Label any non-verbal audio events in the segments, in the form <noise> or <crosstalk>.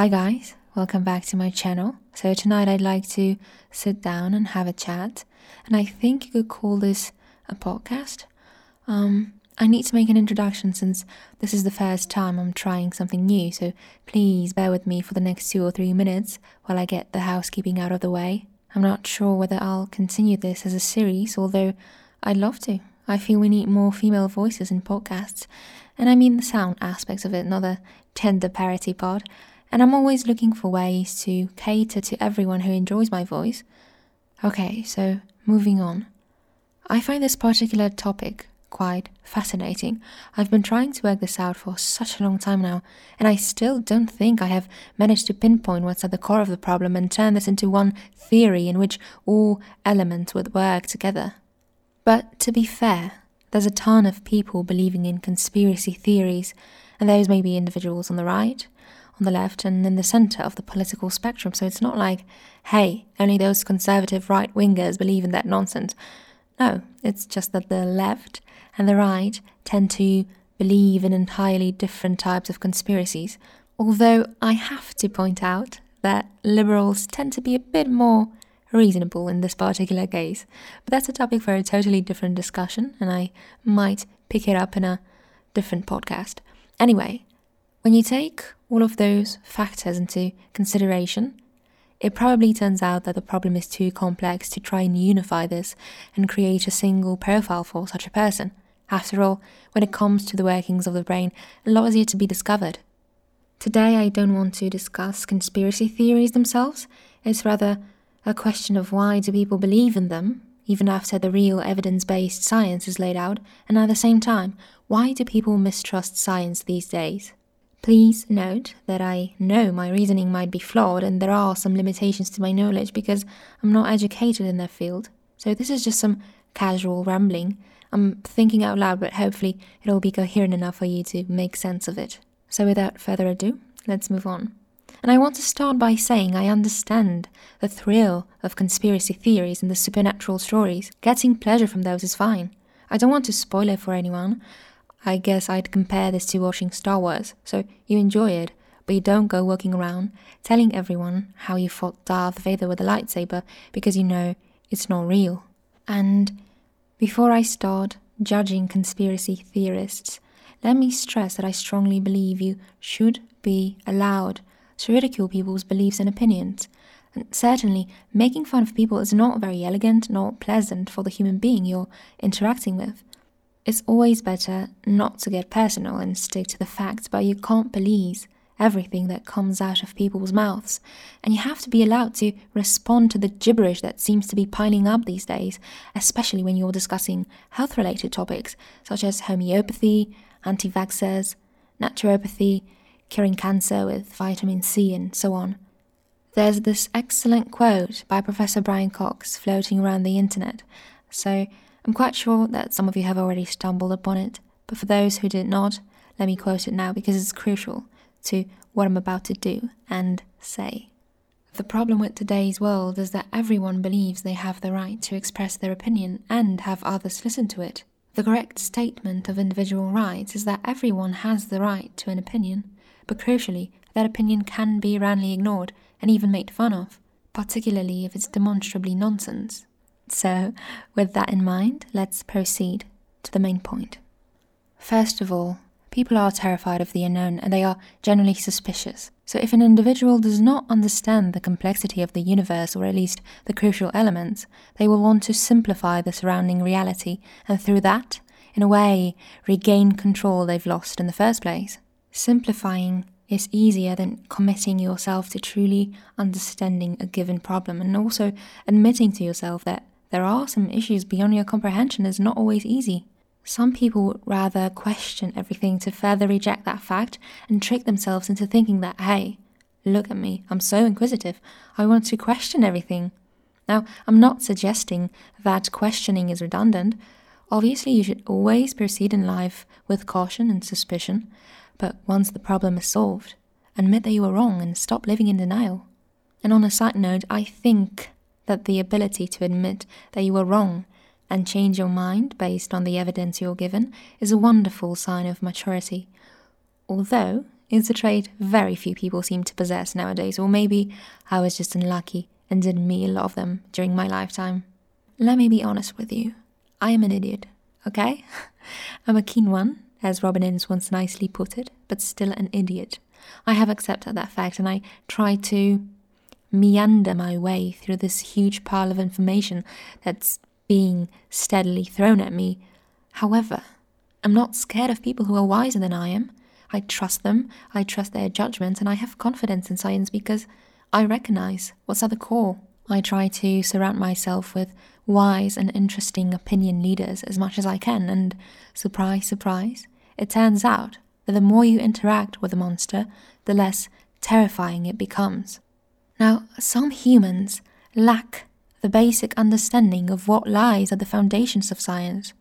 Hi guys, welcome back to my channel. So tonight I'd like to sit down and have a chat, and I think you could call this a podcast. Um, I need to make an introduction since this is the first time I'm trying something new, so please bear with me for the next two or three minutes while I get the housekeeping out of the way. I'm not sure whether I'll continue this as a series, although I'd love to. I feel we need more female voices in podcasts, and I mean the sound aspects of it, not the tender parity part and I'm always looking for ways to cater to everyone who enjoys my voice. Okay, so moving on. I find this particular topic quite fascinating. I've been trying to work this out for such a long time now, and I still don't think I have managed to pinpoint what's at the core of the problem and turn this into one theory in which all elements would work together. But to be fair, there's a ton of people believing in conspiracy theories, and those may be individuals on the right, on the left and in the centre of the political spectrum. So it's not like, hey, only those conservative right wingers believe in that nonsense. No, it's just that the left and the right tend to believe in entirely different types of conspiracies. Although I have to point out that liberals tend to be a bit more reasonable in this particular case. But that's a topic for a totally different discussion, and I might pick it up in a different podcast. Anyway, when you take all of those factors into consideration, it probably turns out that the problem is too complex to try and unify this and create a single profile for such a person. After all, when it comes to the workings of the brain, a lot is yet to be discovered. Today, I don't want to discuss conspiracy theories themselves. It's rather a question of why do people believe in them, even after the real evidence based science is laid out, and at the same time, why do people mistrust science these days? Please note that I know my reasoning might be flawed and there are some limitations to my knowledge because I'm not educated in that field. So this is just some casual rambling. I'm thinking out loud, but hopefully it'll be coherent enough for you to make sense of it. So without further ado, let's move on. And I want to start by saying I understand the thrill of conspiracy theories and the supernatural stories. Getting pleasure from those is fine. I don't want to spoil it for anyone. I guess I'd compare this to watching Star Wars. So you enjoy it, but you don't go walking around telling everyone how you fought Darth Vader with a lightsaber because you know it's not real. And before I start judging conspiracy theorists, let me stress that I strongly believe you should be allowed to ridicule people's beliefs and opinions. And certainly, making fun of people is not very elegant nor pleasant for the human being you're interacting with. It's always better not to get personal and stick to the facts, but you can't police everything that comes out of people's mouths, and you have to be allowed to respond to the gibberish that seems to be piling up these days, especially when you're discussing health related topics such as homeopathy, anti vaxxers, naturopathy, curing cancer with vitamin C, and so on. There's this excellent quote by Professor Brian Cox floating around the internet, so I'm quite sure that some of you have already stumbled upon it, but for those who did not, let me quote it now because it's crucial to what I'm about to do and say. The problem with today's world is that everyone believes they have the right to express their opinion and have others listen to it. The correct statement of individual rights is that everyone has the right to an opinion, but crucially, that opinion can be roundly ignored and even made fun of, particularly if it's demonstrably nonsense. So, with that in mind, let's proceed to the main point. First of all, people are terrified of the unknown and they are generally suspicious. So, if an individual does not understand the complexity of the universe, or at least the crucial elements, they will want to simplify the surrounding reality and through that, in a way, regain control they've lost in the first place. Simplifying is easier than committing yourself to truly understanding a given problem and also admitting to yourself that there are some issues beyond your comprehension is not always easy. Some people would rather question everything to further reject that fact and trick themselves into thinking that, hey, look at me, I'm so inquisitive, I want to question everything. Now, I'm not suggesting that questioning is redundant. Obviously, you should always proceed in life with caution and suspicion, but once the problem is solved, admit that you were wrong and stop living in denial. And on a side note, I think that the ability to admit that you were wrong and change your mind based on the evidence you're given is a wonderful sign of maturity. Although it's a trait very few people seem to possess nowadays, or maybe I was just unlucky and didn't meet a lot of them during my lifetime. Let me be honest with you. I am an idiot, okay? <laughs> I'm a keen one, as Robin Ince once nicely put it, but still an idiot. I have accepted that fact and I try to meander my way through this huge pile of information that's being steadily thrown at me. However, I'm not scared of people who are wiser than I am. I trust them, I trust their judgment, and I have confidence in science because I recognize what's at the core. I try to surround myself with wise and interesting opinion leaders as much as I can, and surprise, surprise, it turns out that the more you interact with a monster, the less terrifying it becomes. Now, some humans lack the basic understanding of what lies at the foundations of science.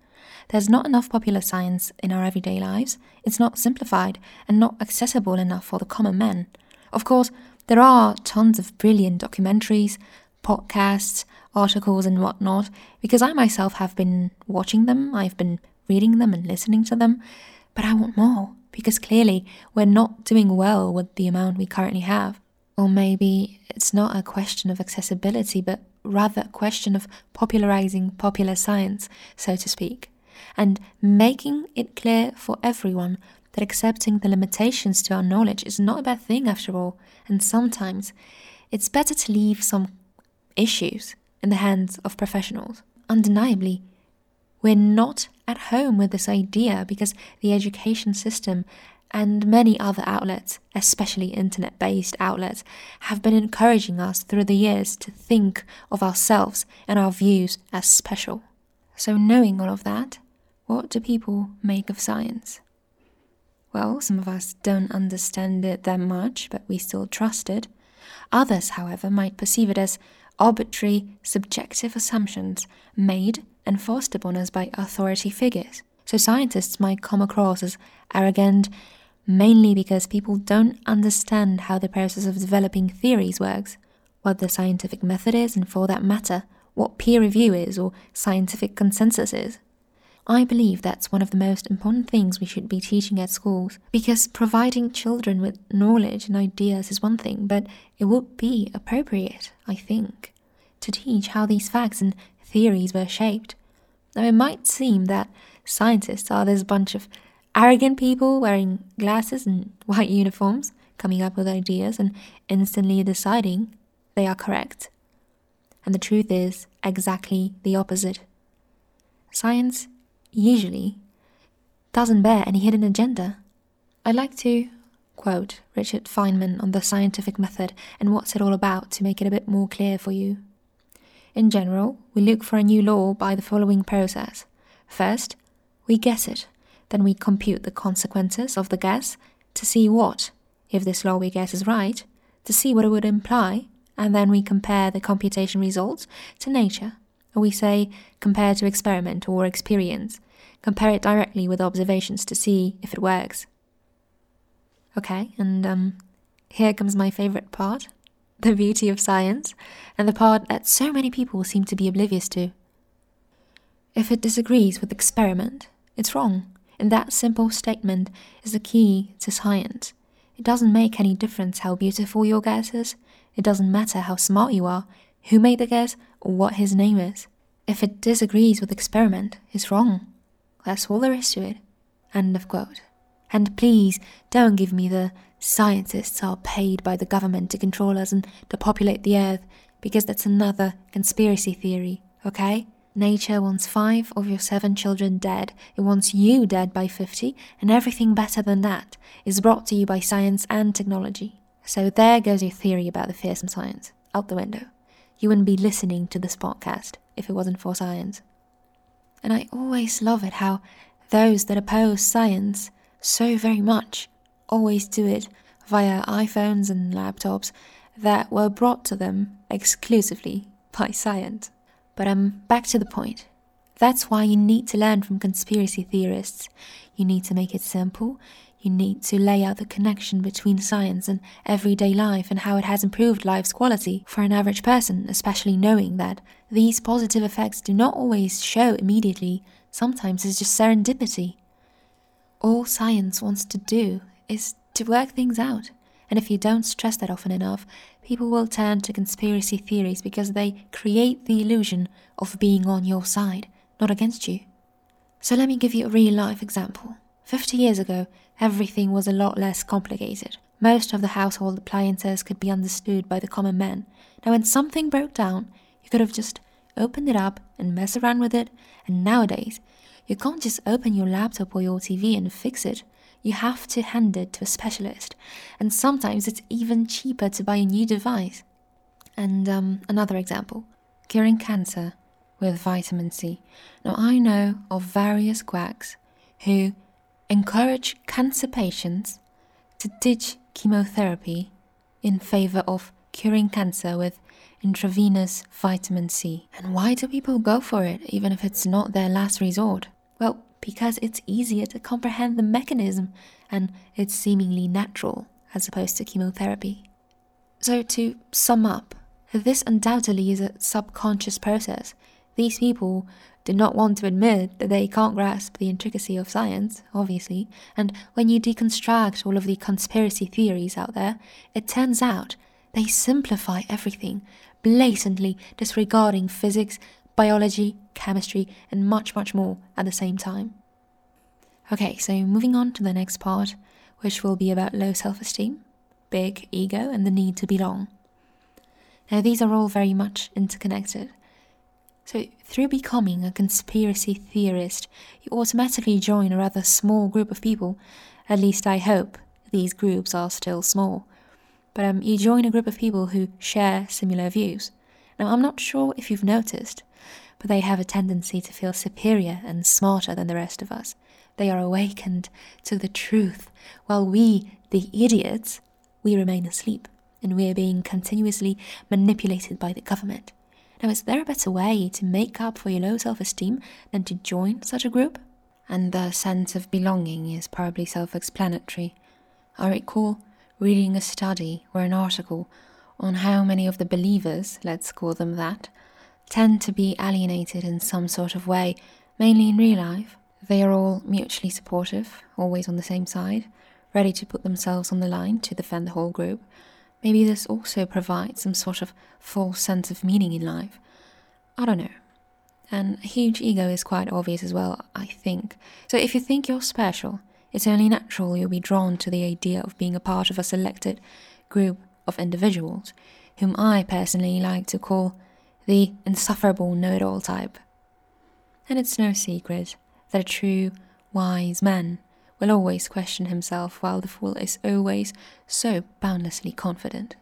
There's not enough popular science in our everyday lives, it's not simplified and not accessible enough for the common man. Of course, there are tons of brilliant documentaries, podcasts, articles, and whatnot, because I myself have been watching them, I've been reading them and listening to them, but I want more because clearly we're not doing well with the amount we currently have. Or maybe it's not a question of accessibility, but rather a question of popularizing popular science, so to speak, and making it clear for everyone that accepting the limitations to our knowledge is not a bad thing after all, and sometimes it's better to leave some issues in the hands of professionals. Undeniably, we're not at home with this idea because the education system and many other outlets, especially internet based outlets, have been encouraging us through the years to think of ourselves and our views as special. So, knowing all of that, what do people make of science? Well, some of us don't understand it that much, but we still trust it. Others, however, might perceive it as arbitrary, subjective assumptions made and forced upon us by authority figures. So scientists might come across as arrogant, mainly because people don't understand how the process of developing theories works, what the scientific method is, and for that matter, what peer review is or scientific consensus is. I believe that's one of the most important things we should be teaching at schools, because providing children with knowledge and ideas is one thing, but it would be appropriate, I think, to teach how these facts and theories were shaped. Now, it might seem that scientists are this bunch of arrogant people wearing glasses and white uniforms, coming up with ideas and instantly deciding they are correct. And the truth is exactly the opposite. Science usually doesn't bear any hidden agenda. I'd like to quote Richard Feynman on the scientific method and what's it all about to make it a bit more clear for you. In general, we look for a new law by the following process. First, we guess it, then we compute the consequences of the guess to see what, if this law we guess is right, to see what it would imply, and then we compare the computation results to nature Or we say compare to experiment or experience. Compare it directly with observations to see if it works. Okay, and um, here comes my favorite part <laughs> the beauty of science, and the part that so many people seem to be oblivious to. If it disagrees with experiment, it's wrong, and that simple statement is the key to science. It doesn't make any difference how beautiful your guess is, it doesn't matter how smart you are, who made the guess, or what his name is. If it disagrees with experiment, it's wrong. That's all there is to it. End of quote. And please don't give me the scientists are paid by the government to control us and to populate the earth, because that's another conspiracy theory, okay? Nature wants five of your seven children dead, it wants you dead by 50, and everything better than that is brought to you by science and technology. So there goes your theory about the fearsome science, out the window you wouldn't be listening to this podcast if it wasn't for science. And I always love it how those that oppose science so very much always do it via iPhones and laptops that were brought to them exclusively by science. But I'm back to the point. That's why you need to learn from conspiracy theorists. You need to make it simple. You need to lay out the connection between science and everyday life and how it has improved life's quality for an average person, especially knowing that these positive effects do not always show immediately, sometimes it's just serendipity. All science wants to do is to work things out. And if you don't stress that often enough, people will turn to conspiracy theories because they create the illusion of being on your side, not against you. So let me give you a real life example. 50 years ago, everything was a lot less complicated. Most of the household appliances could be understood by the common man. Now, when something broke down, you could have just opened it up and mess around with it. And nowadays, you can't just open your laptop or your TV and fix it. You have to hand it to a specialist. And sometimes it's even cheaper to buy a new device. And um, another example curing cancer with vitamin C. Now, I know of various quacks who encourage cancer patients to ditch chemotherapy in favor of curing cancer with intravenous vitamin C. And why do people go for it, even if it's not their last resort? Because it's easier to comprehend the mechanism and it's seemingly natural as opposed to chemotherapy. So, to sum up, this undoubtedly is a subconscious process. These people do not want to admit that they can't grasp the intricacy of science, obviously, and when you deconstruct all of the conspiracy theories out there, it turns out they simplify everything, blatantly disregarding physics, biology, chemistry, and much, much more at the same time. Okay, so moving on to the next part, which will be about low self esteem, big ego, and the need to belong. Now, these are all very much interconnected. So, through becoming a conspiracy theorist, you automatically join a rather small group of people. At least I hope these groups are still small. But um, you join a group of people who share similar views. Now, I'm not sure if you've noticed, but they have a tendency to feel superior and smarter than the rest of us. They are awakened to the truth, while we, the idiots, we remain asleep, and we are being continuously manipulated by the government. Now, is there a better way to make up for your low self esteem than to join such a group? And the sense of belonging is probably self explanatory. I recall reading a study or an article on how many of the believers, let's call them that, tend to be alienated in some sort of way, mainly in real life. They are all mutually supportive, always on the same side, ready to put themselves on the line to defend the whole group, Maybe this also provides some sort of false sense of meaning in life. I don't know. And a huge ego is quite obvious as well, I think. So if you think you're special, it's only natural you'll be drawn to the idea of being a part of a selected group of individuals, whom I personally like to call the insufferable know it all type. And it's no secret that a true, wise man will always question himself, while the fool is always so boundlessly confident.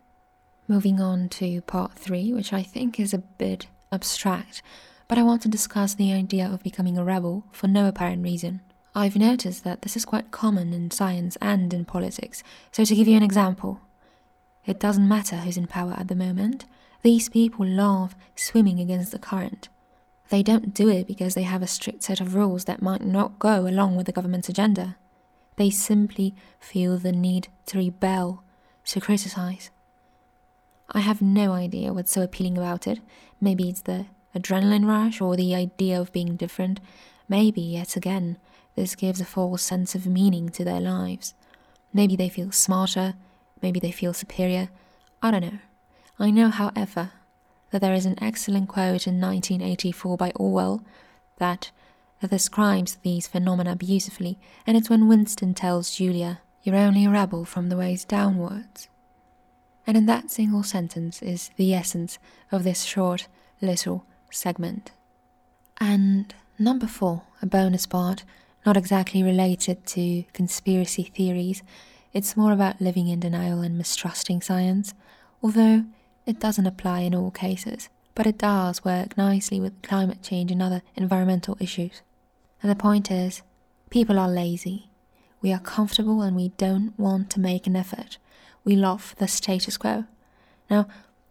Moving on to part three, which I think is a bit abstract, but I want to discuss the idea of becoming a rebel for no apparent reason. I've noticed that this is quite common in science and in politics, so to give you an example, it doesn't matter who's in power at the moment, these people love swimming against the current. They don't do it because they have a strict set of rules that might not go along with the government's agenda. They simply feel the need to rebel, to criticize. I have no idea what's so appealing about it. Maybe it's the adrenaline rush or the idea of being different. Maybe, yet again, this gives a false sense of meaning to their lives. Maybe they feel smarter, maybe they feel superior. I don't know. I know, however, that there is an excellent quote in 1984 by Orwell that that describes these phenomena beautifully, and it's when Winston tells Julia, You're only a rebel from the waist downwards. And in that single sentence is the essence of this short little segment. And number four, a bonus part, not exactly related to conspiracy theories, it's more about living in denial and mistrusting science, although it doesn't apply in all cases, but it does work nicely with climate change and other environmental issues. And the point is, people are lazy. We are comfortable and we don't want to make an effort. We love the status quo. Now,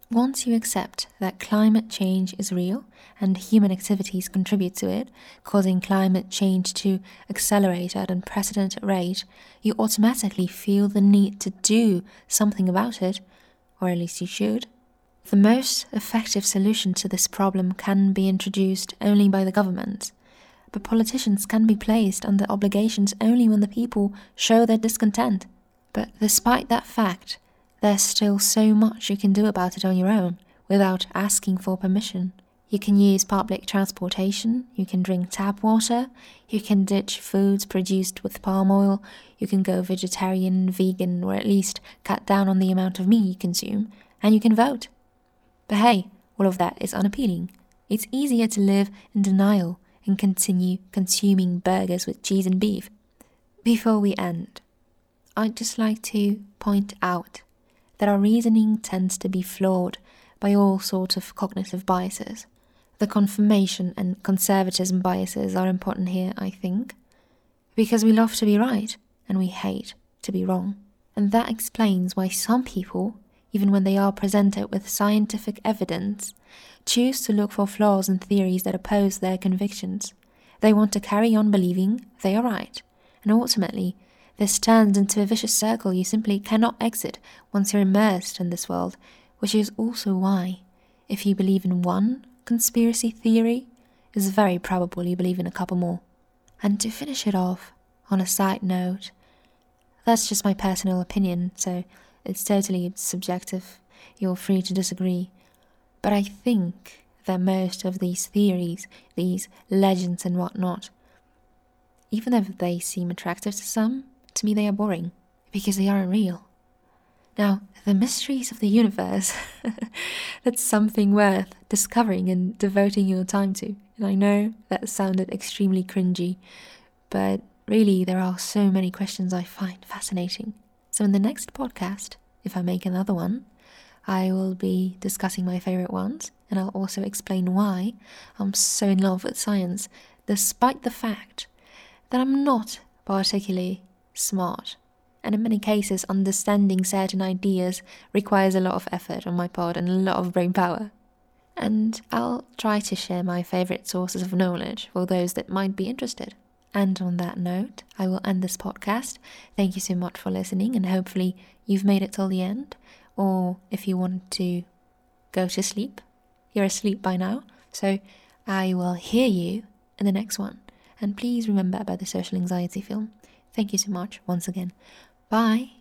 once you accept that climate change is real and human activities contribute to it, causing climate change to accelerate at an unprecedented rate, you automatically feel the need to do something about it, or at least you should. The most effective solution to this problem can be introduced only by the government but politicians can be placed under obligations only when the people show their discontent. But despite that fact, there's still so much you can do about it on your own without asking for permission. You can use public transportation, you can drink tap water, you can ditch foods produced with palm oil, you can go vegetarian, vegan, or at least cut down on the amount of meat you consume, and you can vote. But hey, all of that is unappealing. It's easier to live in denial and continue consuming burgers with cheese and beef. Before we end, I'd just like to point out that our reasoning tends to be flawed by all sorts of cognitive biases. The confirmation and conservatism biases are important here, I think, because we love to be right and we hate to be wrong. And that explains why some people, even when they are presented with scientific evidence, choose to look for flaws in theories that oppose their convictions. They want to carry on believing they are right, and ultimately, this turns into a vicious circle you simply cannot exit once you're immersed in this world, which is also why, if you believe in one conspiracy theory, it's very probable you believe in a couple more. And to finish it off, on a side note, that's just my personal opinion, so it's totally subjective. You're free to disagree. But I think that most of these theories, these legends and whatnot, even if they seem attractive to some, to me they are boring because they aren't real. Now, the mysteries of the universe, <laughs> that's something worth discovering and devoting your time to. And I know that sounded extremely cringy, but really, there are so many questions I find fascinating. So, in the next podcast, if I make another one, I will be discussing my favorite ones, and I'll also explain why I'm so in love with science, despite the fact that I'm not particularly smart and in many cases, understanding certain ideas requires a lot of effort on my part and a lot of brain power. And I'll try to share my favourite sources of knowledge for those that might be interested. And on that note, I will end this podcast. Thank you so much for listening, and hopefully, you've made it till the end. Or if you want to go to sleep, you're asleep by now. So I will hear you in the next one. And please remember about the social anxiety film. Thank you so much once again. Bye.